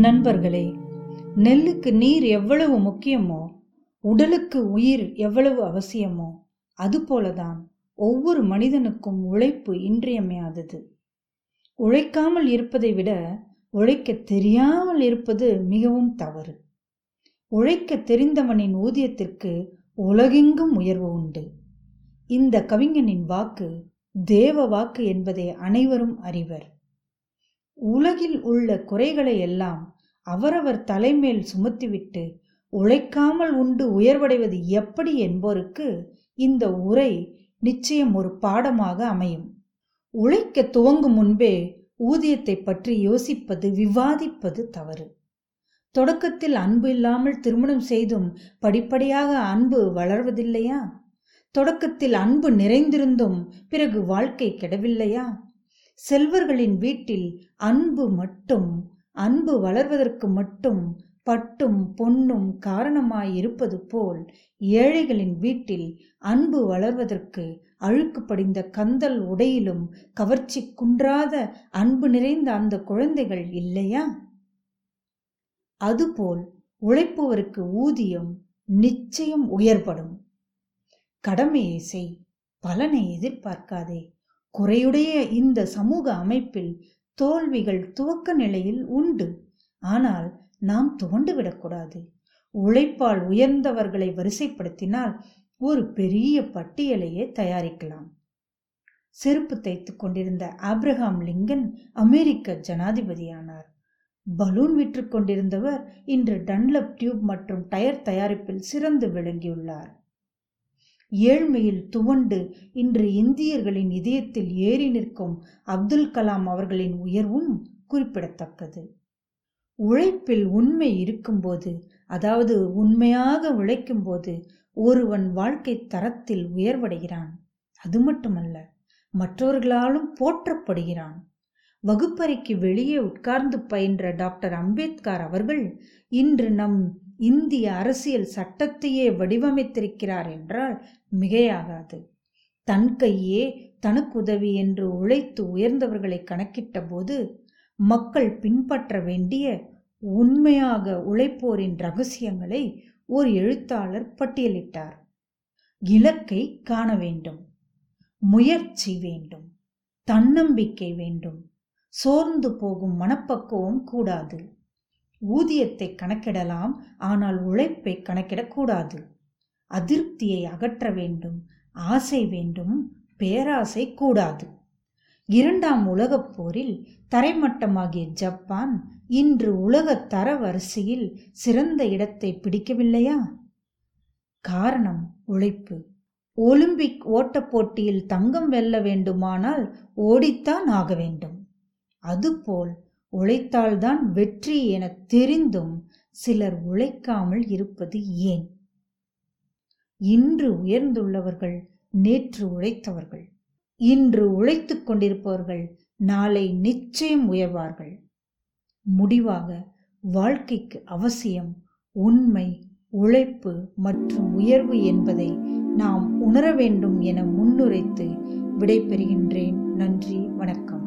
நண்பர்களே நெல்லுக்கு நீர் எவ்வளவு முக்கியமோ உடலுக்கு உயிர் எவ்வளவு அவசியமோ அதுபோலதான் ஒவ்வொரு மனிதனுக்கும் உழைப்பு இன்றியமையாதது. உழைக்காமல் இருப்பதை விட உழைக்க தெரியாமல் இருப்பது மிகவும் தவறு. உழைக்க தெரிந்தவனின் ஊதியத்திற்கு உலகெங்கும் உயர்வு உண்டு. இந்த கவிஞனின் வாக்கு தேவ வாக்கு என்பதை அனைவரும் அறிவர். உலகில் உள்ள குறைகளை எல்லாம் அவரவர் தலைமேல் சுமத்திவிட்டு உழைக்காமல் உண்டு உயர்வடைவது எப்படி என்போருக்கு இந்த உரை நிச்சயம் ஒரு பாடமாக அமையும். உழைக்க துவங்கும் முன்பே ஊதியத்தை பற்றி யோசிப்பது விவாதிப்பது தவறு. தொடக்கத்தில் அன்பு இல்லாமல் திருமணம் செய்தும் படிப்படியாக அன்பு வளர்வதில்லையா? தொடக்கத்தில் அன்பு நிறைந்திருந்தும் பிறகு வாழ்க்கை கெடவில்லையா? செல்வர்களின் வீட்டில் அன்பு மட்டும் அன்பு வளர்வதற்கு மட்டும் பட்டும் பொன்னும் காரணமாய் இருப்பது போல் ஏழைகளின் வீட்டில் அன்பு வளர்வதற்கு அழுக்கு படிந்த கந்தல் உடையிலும் கவர்ச்சி குன்றாத அன்பு நிறைந்த அந்த குழந்தைகள் இல்லையா? அதுபோல் உழைப்பவருக்கு ஊதியம் நிச்சயம் உயர்படும். கடமையை செய் பலனை எதிர்பார்க்காதே. குறையுடைய இந்த சமூக அமைப்பில் தோல்விகள் துவக்க நிலையில் உண்டு. ஆனால் நாம் துவண்டு விடக்கூடாது உழைப்பால் உயர்ந்தவர்களை வரிசைப்படுத்தினால் ஒரு பெரிய பட்டியலையே தயாரிக்கலாம். செருப்பு தைத்து கொண்டிருந்த ஆப்ரஹாம் லிங்கன் அமெரிக்க ஜனாதிபதியானார். பலூன் விற்று கொண்டிருந்தவர் இன்று டன்லப் டியூப் மற்றும் டயர் தயாரிப்பில் சிறந்து விளங்கியுள்ளார். ஏழ்மையில் துவண்டு இன்று இந்தியர்களின் இதயத்தில் ஏறி நிற்கும் அப்துல் கலாம் அவர்களின் உயர்வும் குறிப்பிடத்தக்கது. உழைப்பில் உண்மை இருக்கும்போது அதாவது உண்மையாக உழைக்கும்போது ஒருவன் வாழ்க்கை தரத்தில் உயர்வடைகிறான். அது மட்டுமல்ல மற்றவர்களாலும் போற்றப்படுகிறான். வகுப்பறைக்கு வெளியே உட்கார்ந்து பயின்ற டாக்டர் அம்பேத்கர் அவர்கள் இன்று நம் இந்திய அரசியல் சட்டத்தையே வடிவமைத்திருக்கிறார் என்றால் மிகையாகாது. தன் கையே தனக்கு உதவி என்று உழைத்து உயர்ந்தவர்களை கணக்கிட்ட போது மக்கள் பின்பற்ற வேண்டிய உண்மையாக உழைப்போரின் ரகசியங்களை ஒரு எழுத்தாளர் பட்டியலிட்டார். இலக்கை காண வேண்டும் முயற்சி வேண்டும் தன்னம்பிக்கை வேண்டும். சோர்ந்து போகும் மனப்பக்குவம் கூடாது. ஊதியத்தை கணக்கிடலாம் ஆனால் உழைப்பை கணக்கிடக்கூடாது. அதிருப்தியை அகற்ற வேண்டும் ஆசை வேண்டும் பேராசை கூடாது. இரண்டாம் உலகப் போரில் தரைமட்டமாகிய ஜப்பான் இன்று உலக தர வரிசையில் சிறந்த இடத்தை பிடிக்கவில்லையா? காரணம் உழைப்பு. ஒலிம்பிக் ஓட்டப் போட்டியில் தங்கம் வெல்ல வேண்டுமானால் ஓடித்தான் ஆக வேண்டும். அதுபோல் உழைத்தால்தான் வெற்றி என தெரிந்தும் சிலர் உழைக்காமல் இருப்பது ஏன்? இன்று உயர்ந்துள்ளவர்கள் நேற்று உழைத்தவர்கள். இன்று உழைத்துக் கொண்டிருப்பவர்கள் நாளை நிச்சயம் உயர்வார்கள். முடிவாக வாழ்க்கைக்கு அவசியம் உண்மை உழைப்பு மற்றும் உயர்வு என்பதை நாம் உணர வேண்டும் என முன்னுரைத்து விடைபெறுகின்றேன். நன்றி வணக்கம்.